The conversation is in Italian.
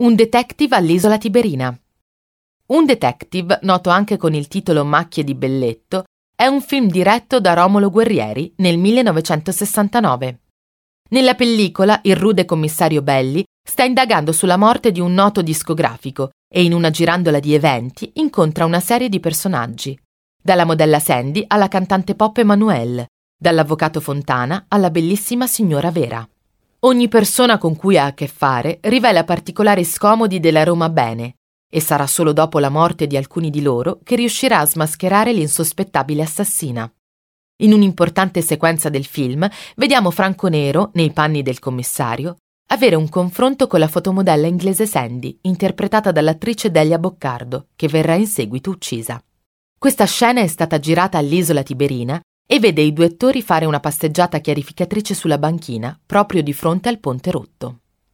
Un detective all'isola Tiberina. Un detective, noto anche con il titolo Macchie di Belletto, è un film diretto da Romolo Guerrieri nel 1969. Nella pellicola il rude commissario Belli sta indagando sulla morte di un noto discografico e in una girandola di eventi incontra una serie di personaggi, dalla modella Sandy alla cantante pop Emanuelle, dall'avvocato Fontana alla bellissima signora Vera. Ogni persona con cui ha a che fare rivela particolari scomodi della Roma bene, e sarà solo dopo la morte di alcuni di loro che riuscirà a smascherare l'insospettabile assassina. In un'importante sequenza del film vediamo Franco Nero, nei panni del commissario, avere un confronto con la fotomodella inglese Sandy, interpretata dall'attrice Delia Boccardo, che verrà in seguito uccisa. Questa scena è stata girata all'isola Tiberina e vede i due attori fare una passeggiata chiarificatrice sulla banchina proprio di fronte al ponte rotto.